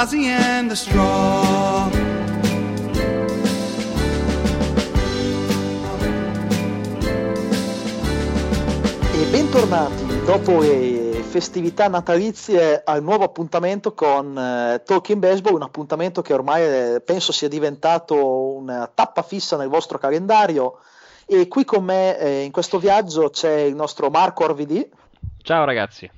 Ozzy and the Straw. E bentornati dopo le festività natalizie al nuovo appuntamento con eh, Talking Baseball, un appuntamento che ormai eh, penso sia diventato una tappa fissa nel vostro calendario. E qui con me eh, in questo viaggio c'è il nostro Marco Orvidi. Ciao ragazzi.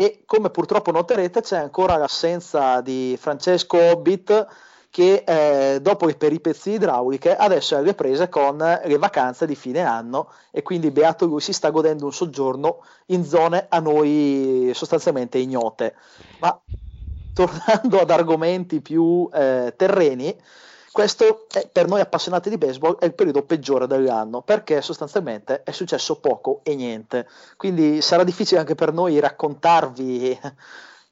E come purtroppo noterete c'è ancora l'assenza di Francesco Hobbit che eh, dopo le peripezie idrauliche adesso è alle prese con le vacanze di fine anno e quindi beato lui si sta godendo un soggiorno in zone a noi sostanzialmente ignote. Ma tornando ad argomenti più eh, terreni, questo è, per noi appassionati di baseball è il periodo peggiore dell'anno perché sostanzialmente è successo poco e niente. Quindi sarà difficile anche per noi raccontarvi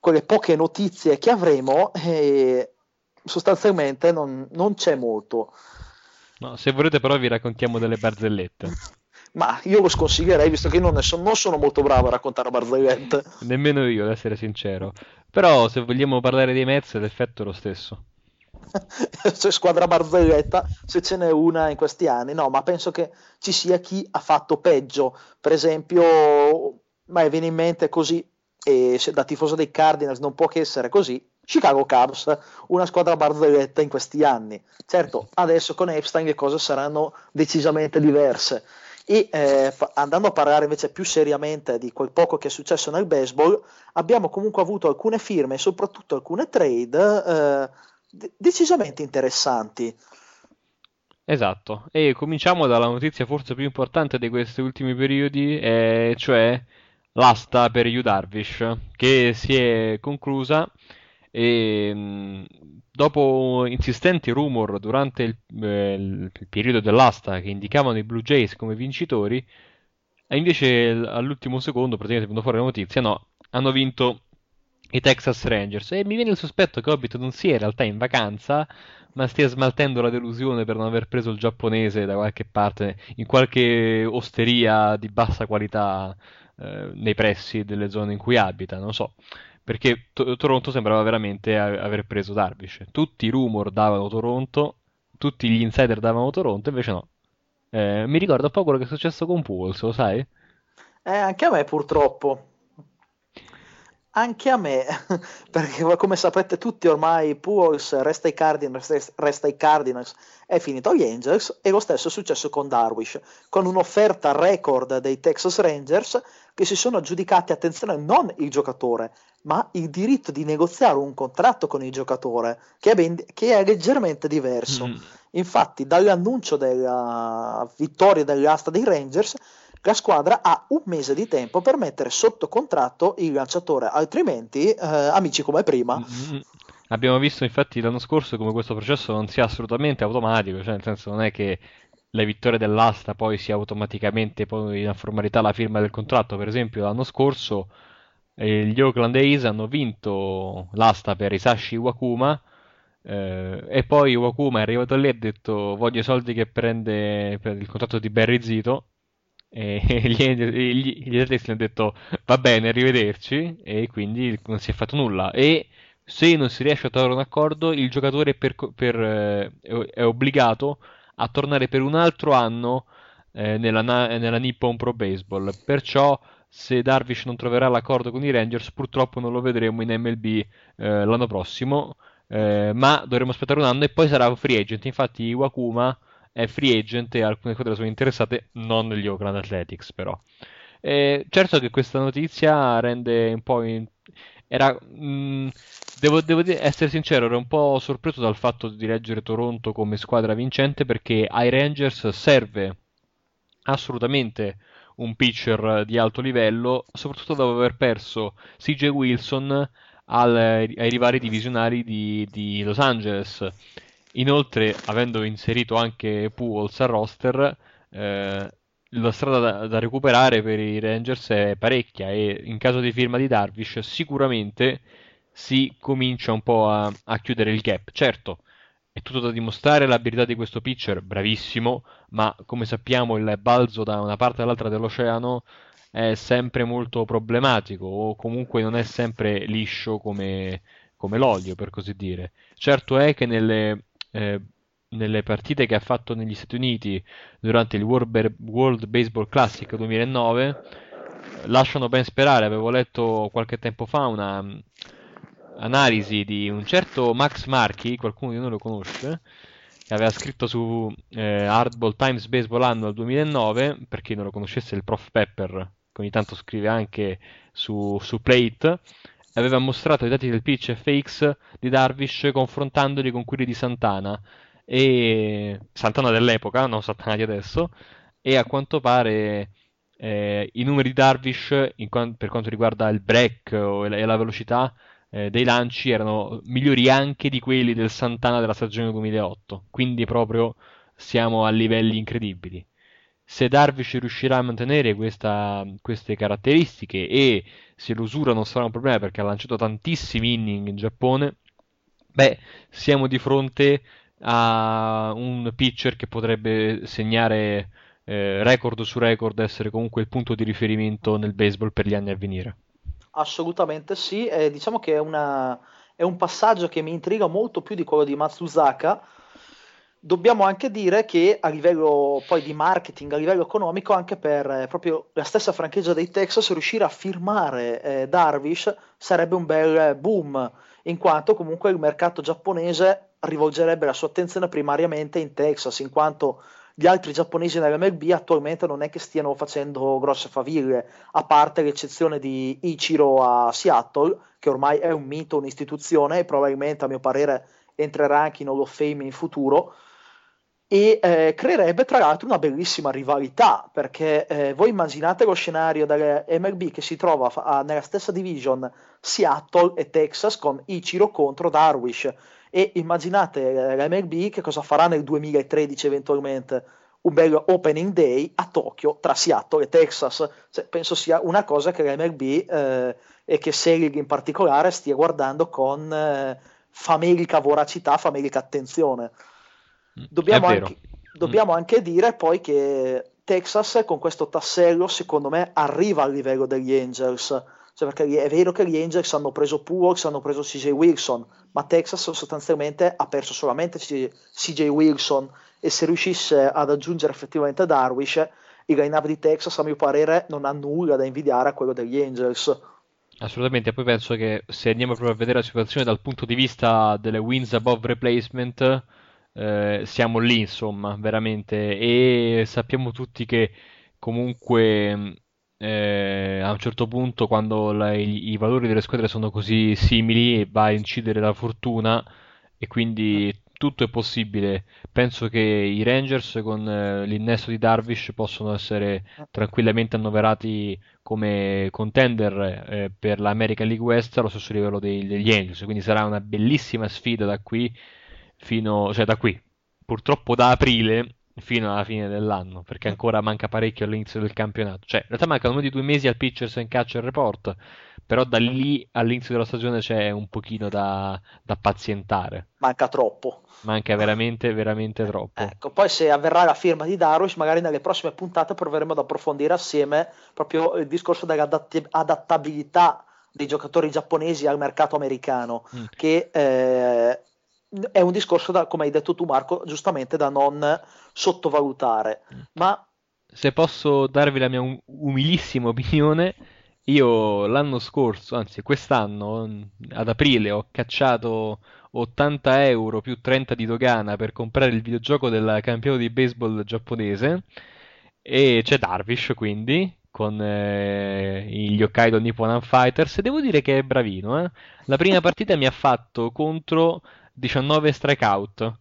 quelle poche notizie che avremo. E sostanzialmente non, non c'è molto. No, se volete però vi raccontiamo delle barzellette. Ma io lo sconsiglierei visto che non, ne so, non sono molto bravo a raccontare barzellette. Nemmeno io, ad essere sincero. Però se vogliamo parlare dei Mets l'effetto è lo stesso. se squadra barzelletta, se ce n'è una in questi anni, no, ma penso che ci sia chi ha fatto peggio. Per esempio, ma viene in mente così, e se da tifoso dei Cardinals non può che essere così, Chicago Cubs, una squadra barzelletta in questi anni. Certo, adesso con Epstein le cose saranno decisamente diverse. E eh, andando a parlare invece più seriamente di quel poco che è successo nel baseball, abbiamo comunque avuto alcune firme e soprattutto alcune trade eh, de- decisamente interessanti. Esatto, e cominciamo dalla notizia forse più importante di questi ultimi periodi, eh, cioè l'asta per Yu Darvish, che si è conclusa e dopo insistenti rumor durante il, eh, il, periodo dell'asta che indicavano i Blue Jays come vincitori, invece all'ultimo secondo, praticamente venuto fuori la notizia, no, hanno vinto i Texas Rangers. E mi viene il sospetto che Hobbit non sia in realtà in vacanza, ma stia smaltendo la delusione per non aver preso il giapponese da qualche parte, in qualche osteria di bassa qualità eh, nei pressi delle zone in cui abita, non so perché to- Toronto sembrava veramente a- aver preso Darvish. Tutti i rumor davano Toronto, tutti gli insider davano Toronto, invece no. Eh, mi ricorda un po' quello che è successo con Pulse, lo sai? Eh, anche a me purtroppo. Anche a me, perché come sapete tutti ormai Pujols resta ai Cardinals, resta ai Cardinals, è finito agli Angels e lo stesso è successo con Darwish, con un'offerta record dei Texas Rangers che si sono aggiudicati, attenzione, non il giocatore, ma il diritto di negoziare un contratto con il giocatore, che è, ben, che è leggermente diverso. Mm. Infatti, dall'annuncio della vittoria dell'asta dei Rangers, la squadra ha un mese di tempo per mettere sotto contratto il lanciatore, altrimenti, eh, amici come prima. Mm-hmm. Abbiamo visto infatti l'anno scorso come questo processo non sia assolutamente automatico, cioè nel senso non è che la vittoria dell'asta poi sia automaticamente poi una formalità la firma del contratto. Per esempio, l'anno scorso eh, gli Oakland A's hanno vinto l'asta per Isashi Wakuma. Eh, e poi Wakuma è arrivato lì e ha detto voglio i soldi che prende per il contratto di Barry Zito e gli, gli, gli hanno detto va bene arrivederci e quindi non si è fatto nulla e se non si riesce a trovare un accordo il giocatore per, per, eh, è obbligato a tornare per un altro anno eh, nella, nella, Nippon Pro Baseball. Perciò se Darvish non troverà l'accordo con i Rangers, purtroppo non lo vedremo in MLB eh, l'anno prossimo, eh, ma dovremo aspettare un anno e poi sarà free agent. Infatti, Iwakuma è free agent e alcune squadre sono interessate, non gli Oakland Athletics, però. Eh, certo che questa notizia rende un po'. In... Era. Mh, mm, devo, devo, essere sincero, ero un po' sorpreso dal fatto di leggere Toronto come squadra vincente perché ai Rangers serve assolutamente un pitcher di alto livello, soprattutto dopo aver perso CJ Wilson al, ai rivari divisionali di, di, Los Angeles. Inoltre, avendo inserito anche Pujols al roster, eh, la strada da, da, recuperare per i Rangers è parecchia e in caso di firma di Darvish sicuramente si comincia un po' a, a chiudere il gap. Certo, è tutto da dimostrare l'abilità di questo pitcher, bravissimo, ma come sappiamo il balzo da una parte all'altra dell'oceano è sempre molto problematico o comunque non è sempre liscio come, come l'olio, per così dire. Certo è che nelle, eh, nelle partite che ha fatto negli Stati Uniti durante il World, World Baseball Classic 2009 lasciano ben sperare. Avevo letto qualche tempo fa una analisi di un certo Max Marchi, qualcuno di noi lo conosce, che aveva scritto su eh, Hardball Times Baseball Annual 2009, per chi non lo conoscesse il prof Pepper, che ogni tanto scrive anche su, su Plate, aveva mostrato i dati del pitch FX di Darvish confrontandoli con quelli di Santana, e Santana dell'epoca, non Santana di adesso, e a quanto pare... Eh, i numeri di Darvish qua- per quanto riguarda il break e la velocità eh, dei lanci erano migliori anche di quelli del Santana della stagione 2008, quindi proprio siamo a livelli incredibili. Se Darvish riuscirà a mantenere questa, queste caratteristiche e se l'usura non sarà un problema perché ha lanciato tantissimi inning in Giappone, beh, siamo di fronte a un pitcher che potrebbe segnare eh, record su record, essere comunque il punto di riferimento nel baseball per gli anni a venire. Assolutamente sì, e diciamo che è, una, è un passaggio che mi intriga molto più di quello di Matsuzaka. Dobbiamo anche dire che a livello poi di marketing, a livello economico, anche per eh, proprio la stessa franchigia dei Texas, riuscire a firmare eh, Darvish sarebbe un bel boom, in quanto comunque il mercato giapponese rivolgerebbe la sua attenzione primariamente in Texas, in quanto gli altri giapponesi nell'MLB attualmente non è che stiano facendo grosse faville, a parte l'eccezione di Ichiro a Seattle, che ormai è un mito, un'istituzione e probabilmente a mio parere entrerà anche in Hall of Fame in futuro e eh, creerebbe tra l'altro una bellissima rivalità perché eh, voi immaginate lo scenario dell'MLB che si trova a, nella stessa division Seattle e Texas con Ichiro contro Darwish. E immaginate eh, l'MLB che cosa farà nel 2013 eventualmente? Un bel opening day a Tokyo tra Seattle e Texas. Cioè, penso sia una cosa che l'MLB eh, e che Selig in particolare stia guardando con eh, famelica voracità famelica attenzione dobbiamo, anche, dobbiamo mm. anche dire poi che Texas con questo tassello secondo me arriva al livello degli Angels cioè perché è vero che gli Angels hanno preso Pujols, hanno preso CJ Wilson, ma Texas sostanzialmente ha perso solamente CJ Wilson e se riuscisse ad aggiungere effettivamente Darwish, il line-up di Texas a mio parere non ha nulla da invidiare a quello degli Angels. Assolutamente, poi penso che se andiamo proprio a vedere la situazione dal punto di vista delle wins above replacement, eh, siamo lì insomma, veramente, e sappiamo tutti che comunque eh, a un certo punto quando la, i, i, valori delle squadre sono così simili va a incidere la fortuna e quindi tutto è possibile. Penso che i Rangers con eh, l'innesto di Darvish possono essere tranquillamente annoverati come contender eh, per l'American League West allo stesso livello dei, degli Angels, quindi sarà una bellissima sfida da qui fino, cioè da qui, purtroppo da aprile fino alla fine dell'anno, perché ancora manca parecchio all'inizio del campionato. Cioè, in realtà mancano uno di due mesi al Pitchers and Catcher Report, però da lì all'inizio della stagione c'è un pochino da, da pazientare. Manca troppo. Manca veramente, veramente troppo. Ecco, poi se avverrà la firma di Darwish, magari nelle prossime puntate proveremo ad approfondire assieme proprio il discorso dell'adattabilità dei giocatori giapponesi al mercato americano, mm. che eh, è un discorso, da, come hai detto tu Marco, giustamente da non sottovalutare. Mm. Ma se posso darvi la mia um- umilissima opinione, io l'anno scorso, anzi quest'anno, ad aprile, ho cacciato 80 euro più 30 di dogana per comprare il videogioco del campionato di baseball giapponese e c'è Darvish quindi con eh, gli Hokkaido Nippon Fighters devo dire che è bravino eh? la prima partita mi ha fatto contro 19 strikeout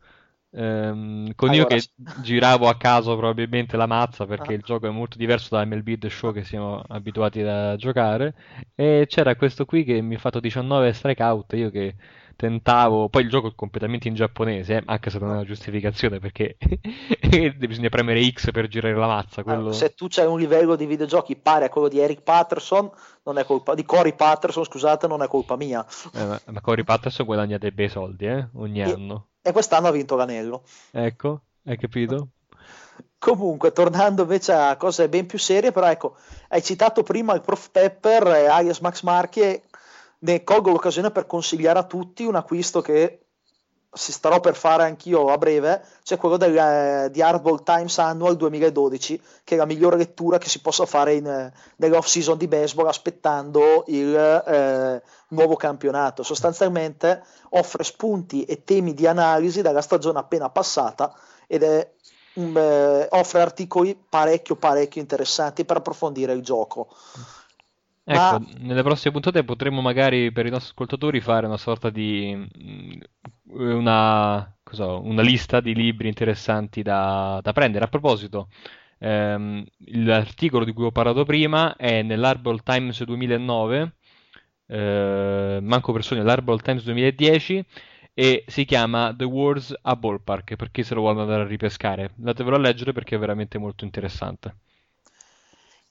ehm, con allora, io che giravo a caso probabilmente la mazza perché ah. il gioco è molto diverso da MLB The Show che siamo abituati a giocare e c'era questo qui che mi ha fatto 19 strikeout io che tentavo, poi il gioco è completamente in giapponese, eh, anche se non è una giustificazione perché bisogna premere X per girare la mazza. Quello... Se tu c'hai un livello di videogiochi pari a quello di Eric Patterson, non è colpa di Cory Patterson, scusate, non è colpa mia. Eh, ma, ma Cory Patterson guadagna dei bei soldi eh, ogni e, anno. E quest'anno ha vinto l'anello. Ecco, hai capito? Comunque, tornando invece a cose ben più serie, però ecco, hai citato prima il Prof Pepper e alias Max Marchi ne colgo l'occasione per consigliare a tutti un acquisto che si starò per fare anch'io a breve, cioè quello del, eh, di Hardball Times Annual 2012, che è la migliore lettura che si possa fare in, eh, nell'off season di baseball aspettando il eh, nuovo campionato. Sostanzialmente offre spunti e temi di analisi dalla stagione appena passata ed è, um, offre articoli parecchio parecchio interessanti per approfondire il gioco. Ecco, Ma... nelle prossime puntate potremmo magari per i nostri ascoltatori fare una sorta di mm, una, una lista di libri interessanti da, da prendere. A proposito, ehm, l'articolo di cui ho parlato prima è nell'Arbol Times 2009, eh, manco persone, l'Arbol Times 2010 e si chiama The Wars a Ballpark per chi se lo vuole andare a ripescare. Andatevelo a leggere perché è veramente molto interessante.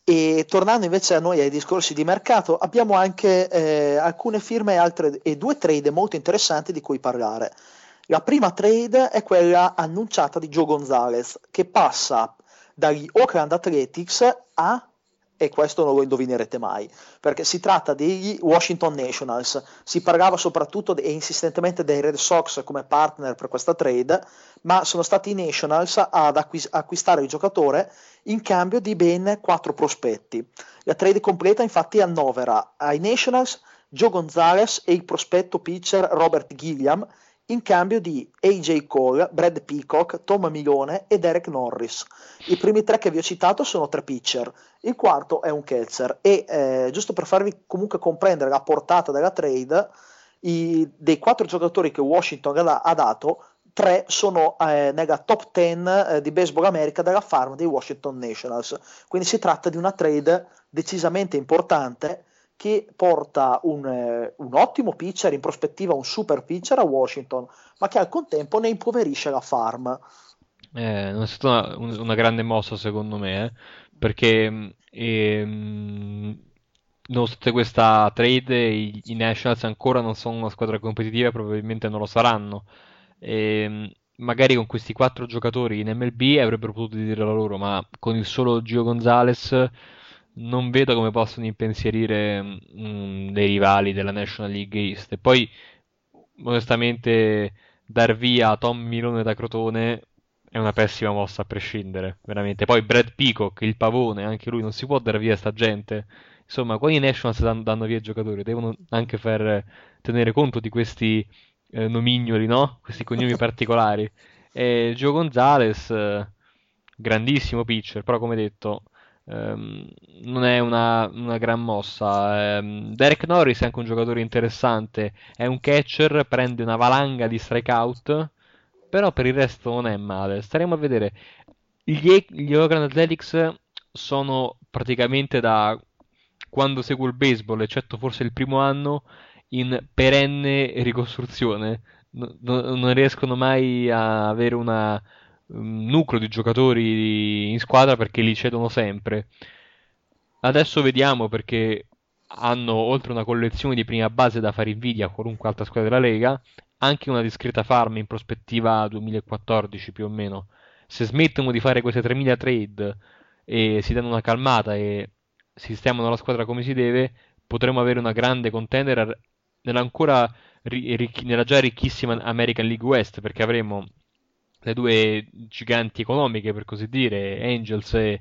E tornando invece a noi ai discorsi di mercato, abbiamo anche eh, alcune firme e, altre, e due trade molto interessanti di cui parlare. La prima trade è quella annunciata di Joe Gonzalez, che passa dagli Oakland Athletics a e questo non lo indovinerete mai, perché si tratta degli Washington Nationals. Si parlava soprattutto e insistentemente dei Red Sox come partner per questa trade, ma sono stati i Nationals ad acquis- acquistare il giocatore in cambio di ben quattro prospetti. La trade completa infatti annovera ai Nationals Joe Gonzalez e il prospetto pitcher Robert Gilliam in cambio di AJ Cole, Brad Peacock, Tom Milone e Derek Norris. I primi tre che vi ho citato sono tre pitcher, il quarto è un catcher e eh, giusto per farvi comunque comprendere la portata della trade, i, dei quattro giocatori che Washington ha, ha dato, tre sono eh, nella top 10 eh, di Baseball America della farm dei Washington Nationals. Quindi si tratta di una trade decisamente importante che porta un, eh, un, ottimo pitcher, in prospettiva un super pitcher a Washington, ma che al contempo ne impoverisce la farm. Eh, non è stata una, una grande mossa secondo me, eh, perché ehm, nonostante questa trade i, i, Nationals ancora non sono una squadra competitiva probabilmente non lo saranno. E, ehm, magari con questi quattro giocatori in MLB avrebbero potuto dire la loro, ma con il solo Gio Gonzalez non vedo come possono impensierire mh, mm, dei rivali della National League East. E poi, onestamente, dar via Tom Milone da Crotone è una pessima mossa a prescindere, veramente. Poi Brad Peacock, il pavone, anche lui non si può dare via sta gente. Insomma, quando i Nationals danno, danno via i giocatori, devono anche far tenere conto di questi eh, nomignoli, no? Questi cognomi particolari. E Joe Gonzalez, grandissimo pitcher, però come detto Um, non è una, una gran mossa. Um, Derek Norris è anche un giocatore interessante. È un catcher, prende una valanga di strikeout. Però per il resto non è male. Staremo a vedere. Gli, gli Oakland Athletics sono praticamente da quando seguo il baseball, eccetto forse il primo anno, in perenne ricostruzione. No, no, non riescono mai a avere una un nucleo di giocatori in squadra perché li cedono sempre. Adesso vediamo perché hanno oltre una collezione di prima base da fare invidia a qualunque altra squadra della Lega, anche una discreta farm in prospettiva 2014 più o meno. Se smettono di fare queste 3000 trade e si danno una calmata e sistemano la squadra come si deve, potremo avere una grande contender nella, ancora, nella già ricchissima American League West perché avremo le due giganti economiche, per così dire, Angels e,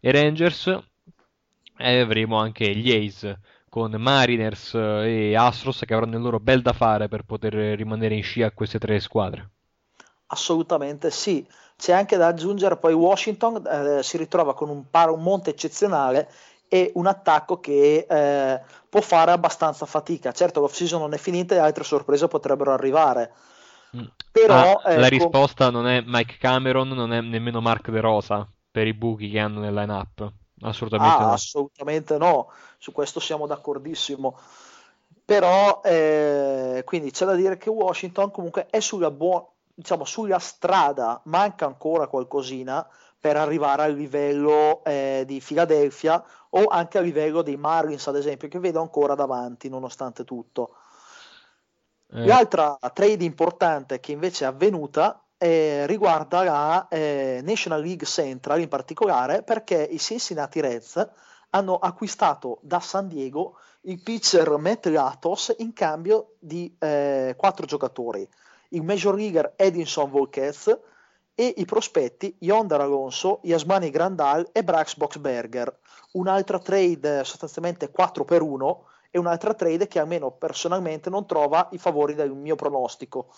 e Rangers e avremo anche gli Ace con Mariners e Astros che avranno il loro bel da fare per poter rimanere in scia a queste tre squadre. Assolutamente sì. C'è anche da aggiungere poi Washington eh, si ritrova con un, par- un monte eccezionale e un attacco che eh, può fare abbastanza fatica. Certo, l'off season non è finita e altre sorprese potrebbero arrivare. Mm. Però, ah, eh, la risposta non è Mike Cameron, non è nemmeno Mark De Rosa per i buchi che hanno nel line-up. Assolutamente ah, no. Assolutamente no, su questo siamo d'accordissimo. Però, eh, quindi c'è da dire che Washington comunque è sulla, buona diciamo, sulla strada, manca ancora qualcosina per arrivare al livello eh, di Philadelphia o anche a livello dei Marlins, ad esempio, che vedo ancora davanti nonostante tutto. Eh. L'altra trade importante che invece è avvenuta eh, riguarda la eh, National League Central in particolare perché i Cincinnati Reds hanno acquistato da San Diego il pitcher Matt Latos in cambio di eh, quattro giocatori il major leaguer Edinson Volquez e i prospetti Yonder Alonso, Yasmani Grandal e Brax Boxberger. Un'altra trade sostanzialmente 4 per 1 e un'altra trade che almeno personalmente non trova i favori del mio pronostico.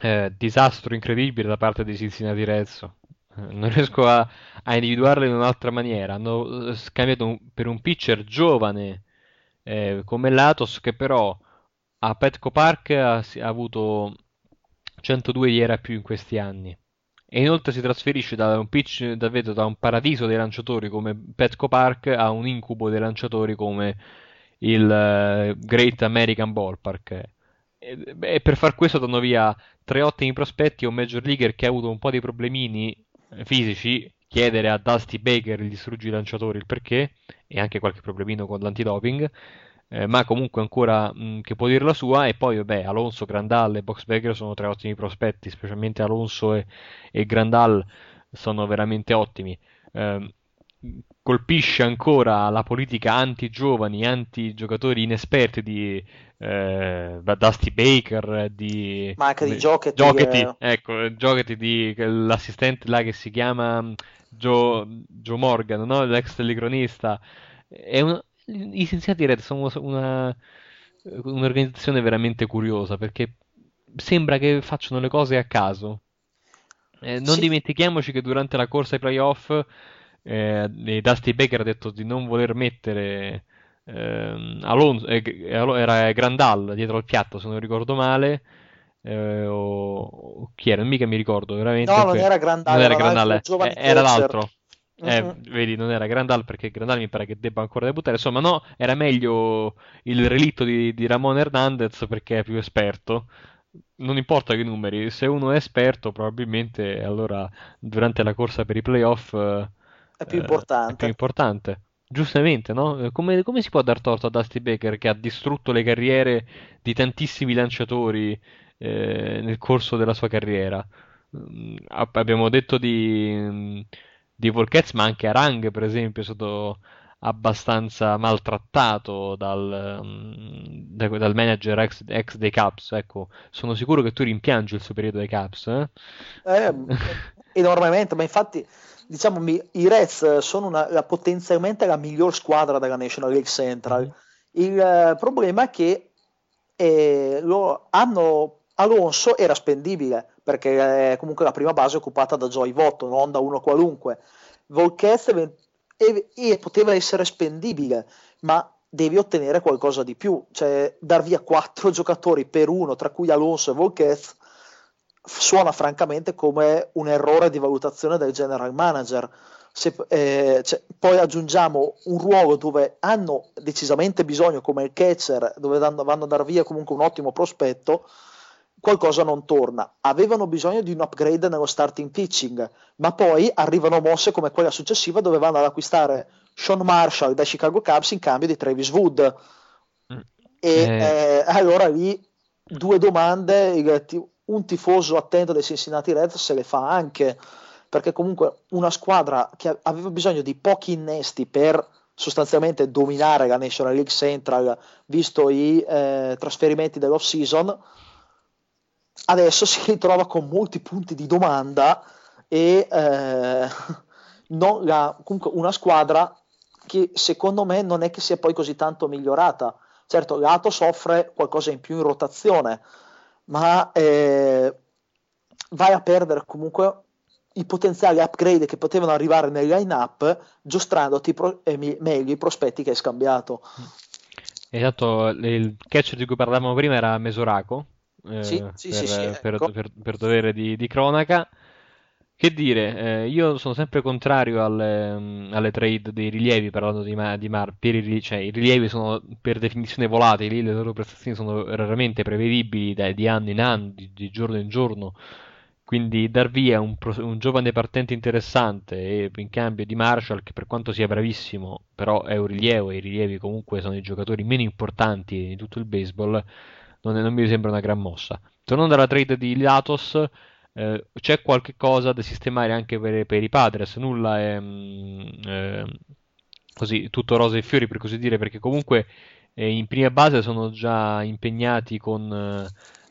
Eh, disastro incredibile da parte dei Cincinnati Reds. Eh, non riesco a, a, individuarlo in un'altra maniera. Hanno eh, scambiato un, per un pitcher giovane eh, come Latos che però a Petco Park ha, ha avuto 102 di era più in questi anni. E inoltre si trasferisce da un pitch davvero da un paradiso dei lanciatori come Petco Park a un incubo dei lanciatori come il uh, Great American Ballpark. E, e, per far questo danno via tre ottimi prospetti e un major leaguer che ha avuto un po' di problemini fisici. Chiedere a Dusty Baker di distruggi i lanciatori il perché e anche qualche problemino con l'antidoping eh, ma comunque ancora mh, che può dire la sua. E poi, vabbè, Alonso, Grandal e Boxberger sono tre ottimi prospetti, specialmente Alonso e, e Grandal sono veramente ottimi. Eh, colpisce ancora la politica anti-giovani, anti-giocatori inesperti di eh, Dusty Baker, di... Ma anche di Giochetti. Giochetti, eh. ecco, Giochetti di l'assistente là che si chiama Joe, Joe Morgan, no? l'ex telecronista. È un, i Cincinnati Red sono una, un'organizzazione veramente curiosa perché sembra che facciano le cose a caso. Eh, non sì. dimentichiamoci che durante la corsa ai playoff eh, Dusty Baker ha detto di non voler mettere eh, Alonso, eh, era Grandal dietro al piatto se non ricordo male. Eh, o, o, chi era? Mica mi ricordo veramente. No, non era Grandal, non era, era Grandal, eh, era l'altro. Eh, uh-huh. vedi, non era Grandal perché Grandal mi pare che debba ancora debuttare. Insomma, no, era meglio il relitto di, di Ramon Hernandez perché è più esperto. Non importa che numeri, se uno è esperto, probabilmente allora durante la corsa per i playoff eh, è, più importante. è più importante. Giustamente, no? Come, come, si può dar torto a Dusty Baker che ha distrutto le carriere di tantissimi lanciatori eh, nel corso della sua carriera? Mm, abbiamo detto di di Volquez, ma anche Arang, per esempio, è stato abbastanza maltrattato dal, mm, dal manager ex, ex, dei Caps. Ecco, sono sicuro che tu rimpiangi il suo periodo dei Caps. Eh? Eh, enormemente, ma infatti diciamo i Reds sono una, la, potenzialmente la miglior squadra della National League Central. Mm-hmm. Il uh, problema è che eh, lo, hanno Alonso era spendibile perché è comunque la prima base occupata da Joy Votto, non da uno qualunque. Volquez poteva essere spendibile, ma devi ottenere qualcosa di più, cioè dar via quattro giocatori per uno, tra cui Alonso e Volquez, suona francamente come un errore di valutazione del general manager. Se, eh, cioè, poi aggiungiamo un ruolo dove hanno decisamente bisogno, come il catcher, dove danno, vanno a dar via comunque un ottimo prospetto qualcosa non torna. Avevano bisogno di un upgrade nello starting pitching, ma poi arrivano mosse come quella successiva dove vanno ad acquistare Sean Marshall dai Chicago Cubs in cambio di Travis Wood. Mm. E eh. Eh, allora lì due domande, un tifoso attento dei Cincinnati Reds se le fa anche, perché comunque una squadra che aveva bisogno di pochi innesti per sostanzialmente dominare la National League Central, visto i eh, trasferimenti dell'off season, adesso si ritrova con molti punti di domanda e eh, la, comunque una squadra che secondo me non è che sia poi così tanto migliorata. Certo, l'Ato soffre qualcosa in più in rotazione, ma eh, vai a perdere comunque i potenziali upgrade che potevano arrivare nel line-up giostrandoti pro- eh, meglio i prospetti che hai scambiato. Esatto, il catch di cui parlavamo prima era Mesoraco, eh, sì, sì, per, sì, per, ecco. per, per, dovere di, di cronaca. Che dire, eh, io sono sempre contrario alle, mm, alle, trade dei rilievi parlando di, di Mar, per i, cioè, i rilievi sono per definizione volatili, le loro prestazioni sono raramente prevedibili da, di anno in anno, di, di giorno in giorno, quindi dar via un, un, giovane partente interessante e in cambio di Marshall, che per quanto sia bravissimo, però è un rilievo e i rilievi comunque sono i giocatori meno importanti di tutto il baseball, non, è, non mi sembra una gran mossa. Tornando alla trade di Latos, eh, c'è qualche cosa da sistemare anche per, per i Padres, nulla è mm, eh, così tutto rose e fiori per così dire, perché comunque eh, in prima base sono già impegnati con,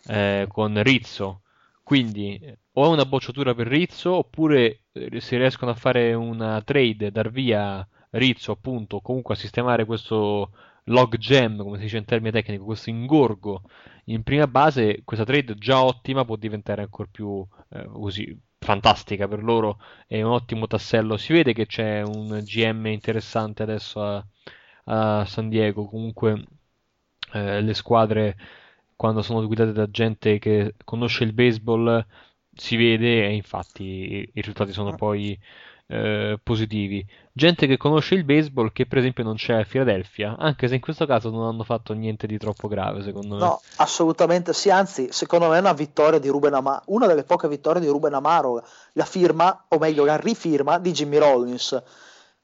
eh, con Rizzo, quindi o è una bocciatura per Rizzo oppure eh, se riescono a fare una trade, dar via Rizzo appunto, comunque a sistemare questo log jam, come si dice in termini tecnici, questo ingorgo in prima base questa trade già ottima può diventare ancora più eh, così fantastica per loro. È un ottimo tassello. Si vede che c'è un GM interessante adesso a, a San Diego. Comunque eh, le squadre quando sono guidate da gente che conosce il baseball si vede e infatti i, i risultati sono poi eh, positivi. Gente che conosce il baseball che per esempio non c'è a Philadelphia, anche se in questo caso non hanno fatto niente di troppo grave secondo me. No, assolutamente sì, anzi secondo me è una vittoria di Ruben Amaro, una delle poche vittorie di Ruben Amaro, la firma, o meglio la rifirma di Jimmy Rollins.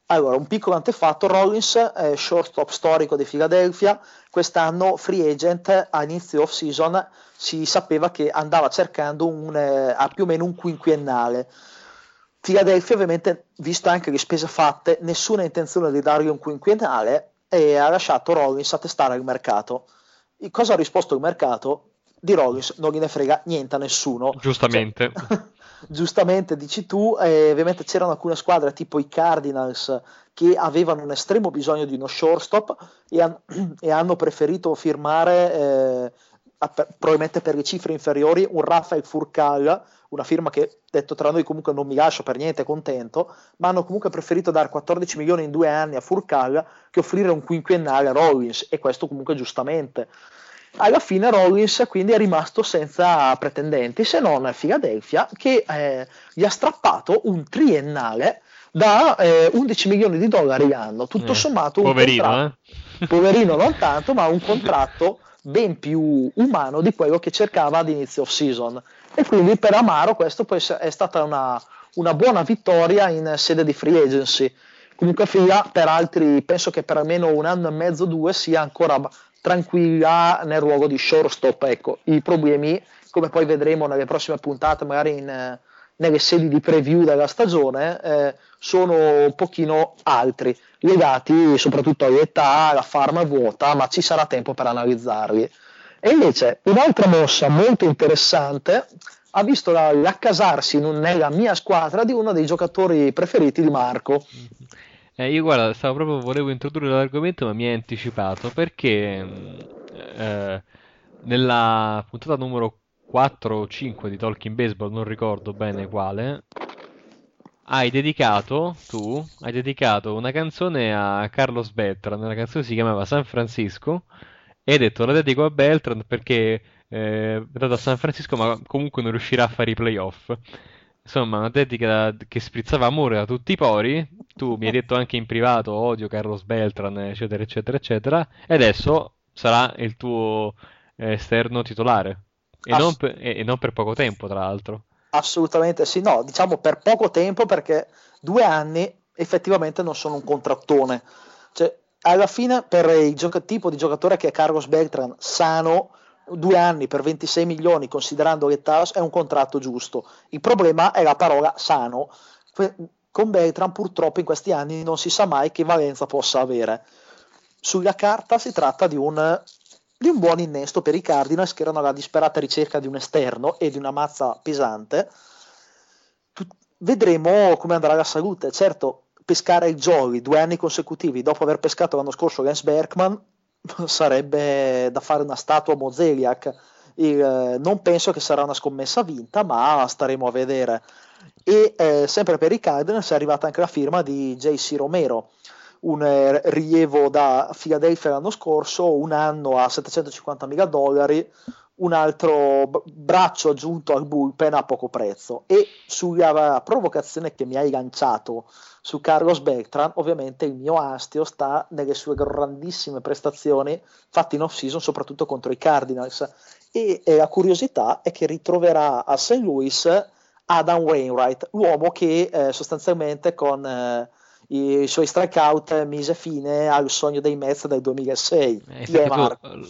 Allora, un piccolo antefatto, Rollins è shortstop storico di Philadelphia, quest'anno free agent a inizio off season si sapeva che andava cercando un, eh, più o meno un quinquennale Philadelphia ovviamente, visto anche le spese fatte, nessuna intenzione di dargli un quinquennale e ha lasciato Rollins a testare il mercato. E cosa ha risposto il mercato? Di Rollins non gliene frega niente a nessuno. Giustamente. Cioè, giustamente dici tu, eh, ovviamente c'erano alcune squadre tipo i Cardinals che avevano un estremo bisogno di uno shortstop e, han- e hanno preferito firmare, eh, probabilmente per le cifre inferiori, un Rafael Furcal una firma che detto tra noi comunque non mi lascio per niente contento, ma hanno comunque preferito dare 14 milioni in due anni a Furcal che offrire un quinquennale a Rollins e questo comunque giustamente. Alla fine Rollins quindi è rimasto senza pretendenti se non a Philadelphia che eh, gli ha strappato un triennale da eh, 11 milioni di dollari l'anno, tutto eh, sommato un poverino, contratto, eh? poverino non tanto, ma un contratto ben più umano di quello che cercava ad inizio off season e quindi per Amaro questo è stata una, una buona vittoria in sede di free agency. Comunque Fila per altri, penso che per almeno un anno e mezzo, due, sia ancora tranquilla nel ruolo di shortstop. Ecco, i problemi, come poi vedremo nelle prossime puntate, magari in, nelle sedi di preview della stagione, eh, sono un pochino altri, legati soprattutto all'età, alla farma vuota, ma ci sarà tempo per analizzarli. E invece un'altra mossa molto interessante ha visto l'accasarsi nella mia squadra di uno dei giocatori preferiti di Marco. Eh, io guarda, stavo proprio, volevo introdurre l'argomento, ma mi hai anticipato perché mm, eh, nella puntata numero 4 o 5 di Talking Baseball, non ricordo bene quale, hai dedicato, tu, hai dedicato una canzone a Carlos Beltran, la canzone si chiamava San Francisco e hai detto la dedico a Beltran perché eh, è dato a San Francisco ma comunque non riuscirà a fare i playoff. Insomma, una dedica che sprizzava amore da tutti i pori. Tu mi hai detto anche in privato odio Carlos Beltran, eccetera, eccetera, eccetera. E adesso sarà il tuo eh, esterno titolare. E, Ass- non per, e, e non per poco tempo, tra l'altro. Assolutamente sì, no, diciamo per poco tempo perché due anni effettivamente non sono un contrattone. Cioè, alla fine per il gioco, tipo di giocatore che è Carlos Beltran, sano, due anni per 26 milioni considerando l'età è un contratto giusto. Il problema è la parola sano. Con Beltran purtroppo in questi anni non si sa mai che valenza possa avere. Sulla carta si tratta di un, di un buon innesto per i Cardinals che erano alla disperata ricerca di un esterno e di una mazza pesante vedremo come andrà la salute. Certo, pescare il Jolly due anni consecutivi dopo aver pescato l'anno scorso Lance Berkman sarebbe da fare una statua a Mozeliak. Il, eh, non penso che sarà una scommessa vinta, ma staremo a vedere. E eh, sempre per i Cardinals è arrivata anche la firma di JC Romero, un eh, rilievo da Philadelphia l'anno scorso, un anno a 750 mila dollari, un altro braccio aggiunto al bullpen a poco prezzo. E sulla provocazione che mi hai lanciato su Carlos Beltran, ovviamente il mio astio sta nelle sue grandissime prestazioni fatte in off-season, soprattutto contro i Cardinals. E, e la curiosità è che ritroverà a St. Louis Adam Wainwright, l'uomo che eh, sostanzialmente con eh, i suoi strikeout mise fine al sogno dei Mets del 2006. Eh,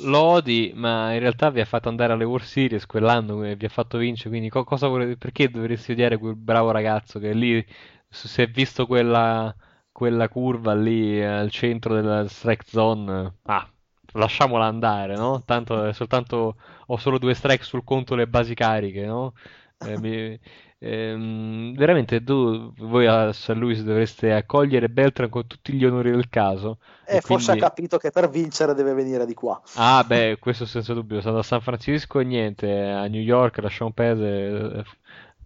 lo odi, ma in realtà vi ha fatto andare alle World Series quell'anno e vi ha fatto vincere. Quindi co- volete, perché dovresti odiare quel bravo ragazzo che lì si è visto quella, quella curva lì al centro della strike zone? Ah, lasciamola andare, no? Tanto soltanto ho solo due strike sul conto le basi cariche, no? Eh, mi, Ehm, veramente tu, voi a San Luis dovreste accogliere Beltran con tutti gli onori del caso. Eh, forse quindi... ha capito che per vincere deve venire di qua. Ah, beh, questo senza dubbio. Sono a San Francisco e niente, a New York, lasciamo perdere.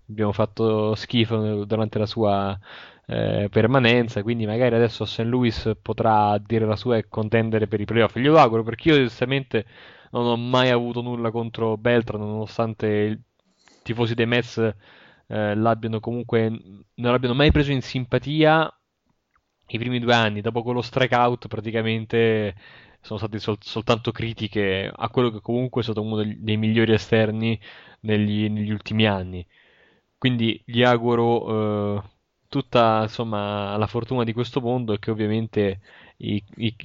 Abbiamo fatto schifo durante la sua eh, permanenza, quindi magari adesso a St. Louis potrà dire la sua e contendere per i playoff. Glielo auguro perché io onestamente non ho mai avuto nulla contro Beltran, nonostante i tifosi dei Mets eh, l'abbiano comunque non l'abbiano mai preso in simpatia i primi due anni, dopo quello strikeout praticamente sono state sol- soltanto critiche a quello che comunque è stato uno dei, migliori esterni negli, negli, ultimi anni. Quindi gli auguro eh, tutta insomma, la fortuna di questo mondo e che ovviamente i, i,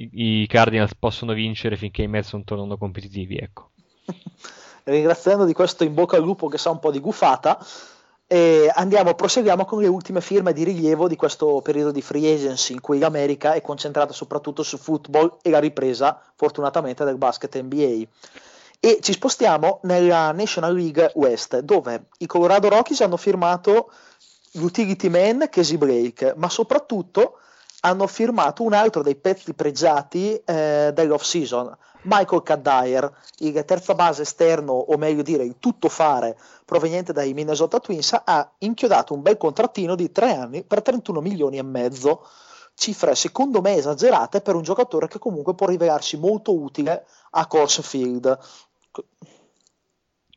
i Cardinals possono vincere finché i Mets non tornano competitivi. Ecco. Ringraziando di questo in bocca al lupo che sa un po' di gufata, e andiamo, proseguiamo con le ultime firme di rilievo di questo periodo di free agency in cui l'America è concentrata soprattutto su football e la ripresa, fortunatamente, del basket NBA. E ci spostiamo nella National League West, dove i Colorado Rockies hanno firmato l'utility man Casey Blake, ma soprattutto hanno firmato un altro dei pezzi pregiati eh, dell'off season, Michael Caddyer, il terza base esterno, o meglio dire il tuttofare proveniente dai Minnesota Twins, ha inchiodato un bel contrattino di tre anni per 31 milioni e mezzo, cifre secondo me esagerate per un giocatore che comunque può rivelarsi molto utile a Course Field.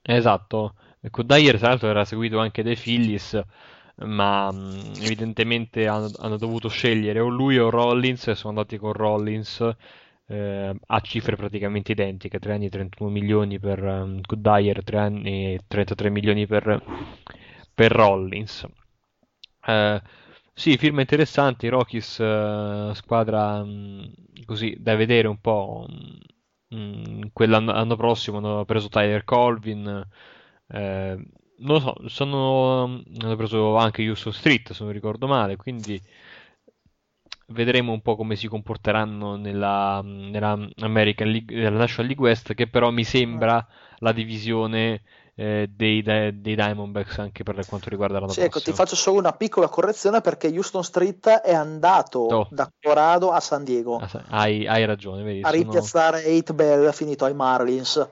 Esatto, Caddyer tra l'altro era seguito anche dai Phillies ma mh, evidentemente hanno, hanno, dovuto scegliere o lui o Rollins e sono andati con Rollins eh, a cifre praticamente identiche 3 anni e 31 milioni per um, Goodyear 3 anni e 33 milioni per, per Rollins. Eh, sì, film interessanti Rockies uh, squadra mh, così da vedere un po' mh, quell'anno prossimo hanno preso Tyler Colvin eh, non lo so, sono, hanno preso anche Houston Street se non ricordo male, quindi vedremo un po' come si comporteranno nella, nella American League, nella National League West, che però mi sembra la divisione eh, dei, dei, Diamondbacks anche per quanto riguarda la sì, ecco, ti faccio solo una piccola correzione perché Houston Street è andato oh. da Colorado a San Diego. Ah, hai, hai, ragione, vedi, a sono... 8 Bell finito ai Marlins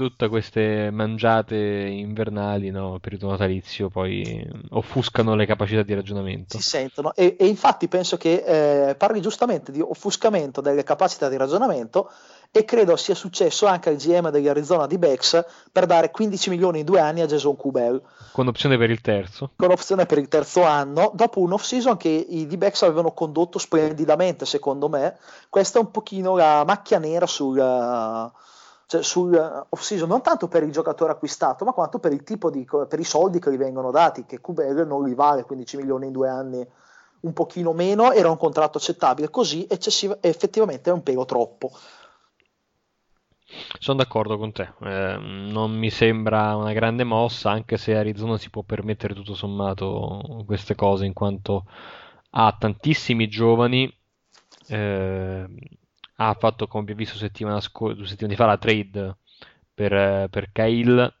tutte queste mangiate invernali no, periodo natalizio poi offuscano le capacità di ragionamento. Si sentono e, e infatti penso che eh, parli giustamente di offuscamento delle capacità di ragionamento e credo sia successo anche al GM degli Arizona di Bex per dare 15 milioni in due anni a Jason Kubel. Con opzione per il terzo. Con opzione per il terzo anno, dopo un off-season che i D-Backs avevano condotto splendidamente secondo me. Questa è un pochino la macchia nera sul... Uh, cioè sul eh, off-season, non tanto per il giocatore acquistato, ma quanto per di per i soldi che gli vengono dati, che Kubel non li vale 15 milioni in due anni, un pochino meno, era un contratto accettabile, così effettivamente è un pelo troppo. Sono d'accordo con te, eh, non mi sembra una grande mossa, anche se Arizona si può permettere tutto sommato queste cose, in quanto ha tantissimi giovani. Eh, ha fatto, come abbiamo visto settimana scorsa, due settimane fa, la trade per, per Kyle,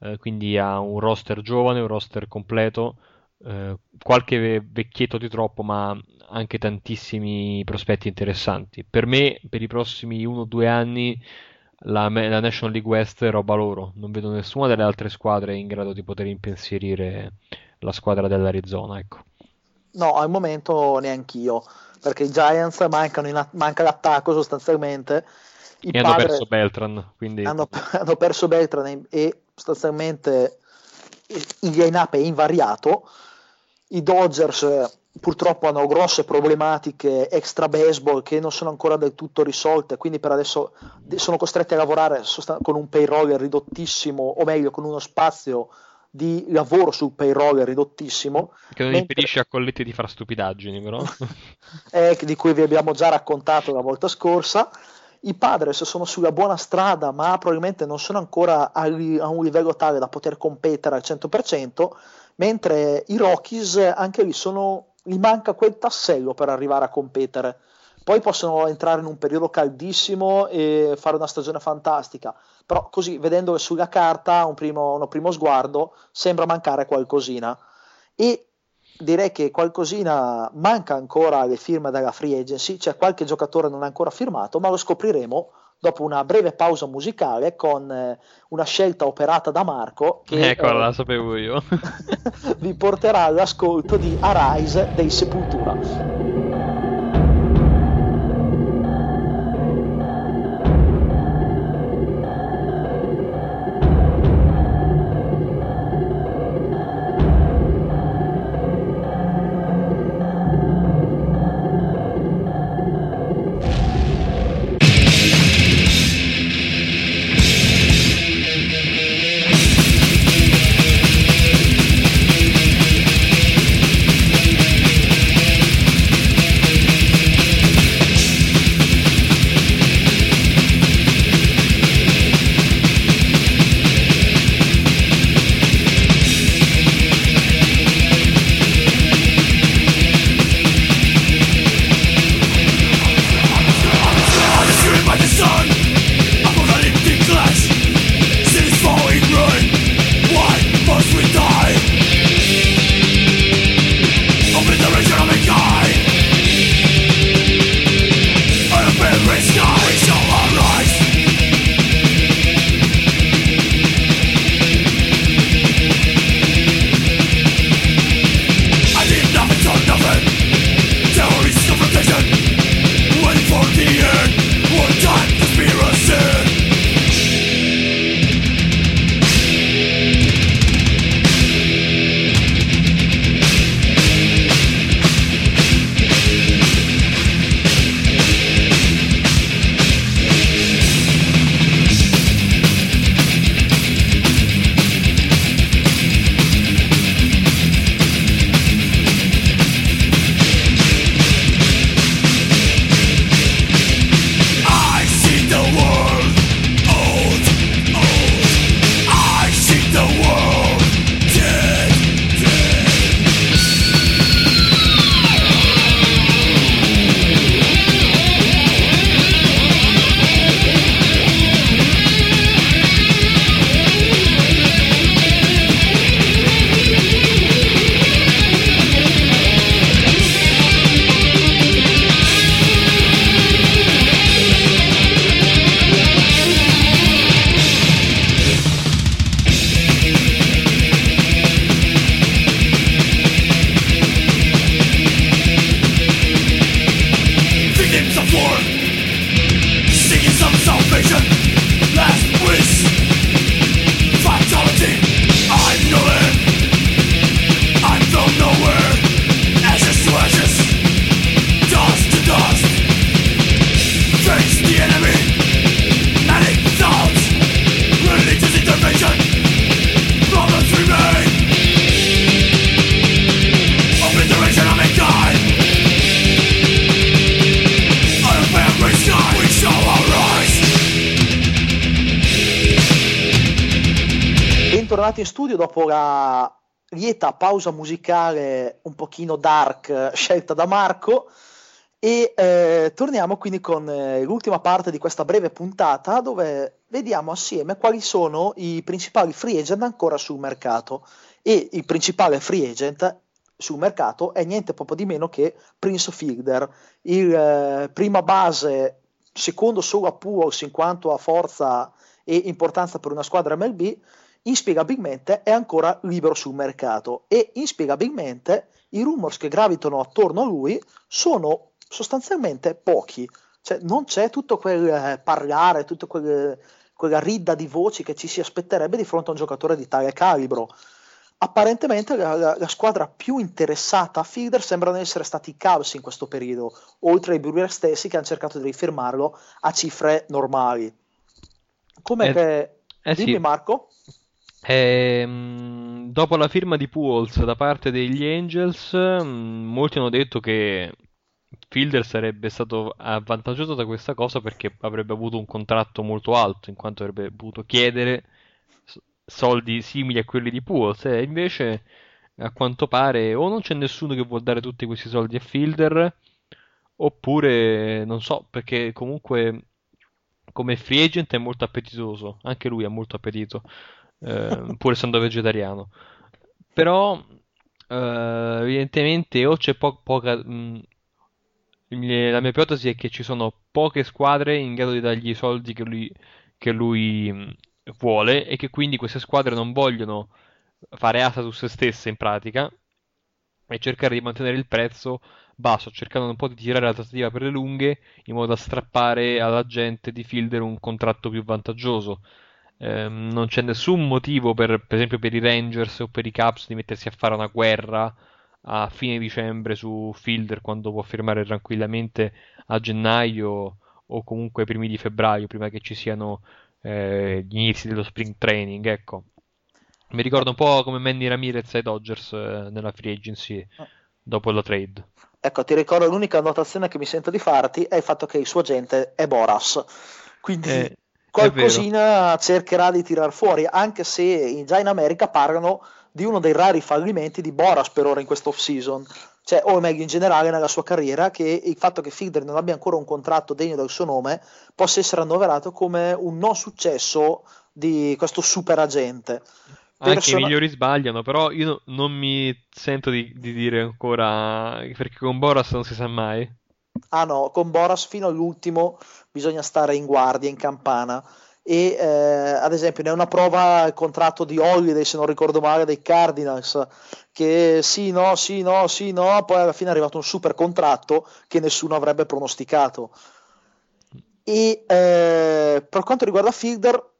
eh, quindi ha un roster giovane, un roster completo, eh, qualche vecchietto di troppo, ma anche tantissimi prospetti interessanti. Per me, per i prossimi uno o due anni, la, la, National League West è roba loro. Non vedo nessuna delle altre squadre in grado di poter impensierire la squadra dell'Arizona. Ecco. No, al momento neanch'io, perché i Giants mancano manca l'attacco sostanzialmente. I e hanno perso Beltran. Quindi... Hanno, hanno perso Beltran e sostanzialmente il line-up è invariato. I Dodgers purtroppo hanno grosse problematiche extra baseball che non sono ancora del tutto risolte, quindi per adesso sono costretti a lavorare con un payroll ridottissimo, o meglio con uno spazio di lavoro sul payroll ridottissimo. Che non mentre... impedisce a Colletti di fare stupidaggini, però. eh, di cui vi abbiamo già raccontato la volta scorsa. I Padres sono sulla buona strada, ma probabilmente non sono ancora a, a un livello tale da poter competere al 100%, mentre i Rockies anche lì sono gli manca quel tassello per arrivare a competere. Poi possono entrare in un periodo caldissimo e fare una stagione fantastica, però così vedendole sulla carta, un primo, un primo sguardo, sembra mancare qualcosina. E direi che qualcosina manca ancora alle firme della free agency, c'è qualche giocatore non ancora firmato, ma lo scopriremo dopo una breve pausa musicale con eh, una scelta operata da Marco che ecco, eh, la sapevo io vi porterà all'ascolto di Arise dei Sepultura lieta pausa musicale un pochino dark eh, scelta da Marco. E eh, torniamo quindi con eh, l'ultima parte di questa breve puntata dove vediamo assieme quali sono i principali free agent ancora sul mercato. E il principale free agent sul mercato è niente proprio di meno che Prince Fielder, il eh, prima base secondo solo a Pujols in quanto a forza e importanza per una squadra MLB, inspiegabilmente è ancora libero sul mercato e inspiegabilmente i rumors che gravitano attorno a lui sono sostanzialmente pochi, cioè non c'è tutto quel eh, parlare, tutta quel, quella ridda di voci che ci si aspetterebbe di fronte a un giocatore di tale calibro apparentemente la, la, la, squadra più interessata a Fielder sembrano essere stati i Cubs in questo periodo, oltre ai Brewers stessi che hanno cercato di rifirmarlo a cifre normali. Come eh, che... Eh Dimmi sì. Marco. Eh, dopo la firma di Pujols da parte degli Angels, mm, molti hanno detto che Fielder sarebbe stato avvantaggiato da questa cosa perché avrebbe avuto un contratto molto alto, in quanto avrebbe potuto chiedere soldi simili a quelli di Pujols. E invece a quanto pare o non c'è nessuno che vuol dare tutti questi soldi a Fielder oppure non so perché comunque come free agent è molto appetitoso anche lui ha molto appetito eh, pur essendo vegetariano però eh, evidentemente o c'è po- poca mh, la mia ipotesi è che ci sono poche squadre in grado di dargli i soldi che lui, che lui vuole e che quindi queste squadre non vogliono fare asa su se stesse in pratica e cercare di mantenere il prezzo basso, cercando un po' di tirare la trattativa per le lunghe in modo da strappare alla gente di Fielder un contratto più vantaggioso. Eh, non c'è nessun motivo per, per esempio per i Rangers o per i Caps di mettersi a fare una guerra a fine dicembre su Fielder quando può firmare tranquillamente a gennaio o comunque ai primi di febbraio prima che ci siano eh, gli inizi dello spring training, ecco. Mi ricorda un po' come Manny Ramirez ai Dodgers eh, nella free agency dopo la trade. Ecco, ti ricordo l'unica annotazione che mi sento di farti è il fatto che il suo agente è Boras. Quindi eh, qualcosina cercherà di tirar fuori, anche se già in America parlano di uno dei rari fallimenti di Boras per ora in questa off season cioè, o meglio in generale nella sua carriera, che il fatto che Fielder non abbia ancora un contratto degno del suo nome possa essere annoverato come un non successo di questo super agente. Anche Persona... i migliori sbagliano, però io non mi sento di, di dire ancora perché con Boras non si sa mai. Ah no, con Boras fino all'ultimo bisogna stare in guardia, in campana. E eh, ad esempio ne è una prova il contratto di Holiday se non ricordo male dei Cardinals che sì no sì no sì no poi alla fine è arrivato un super contratto che nessuno avrebbe pronosticato. E eh, per quanto riguarda Fielder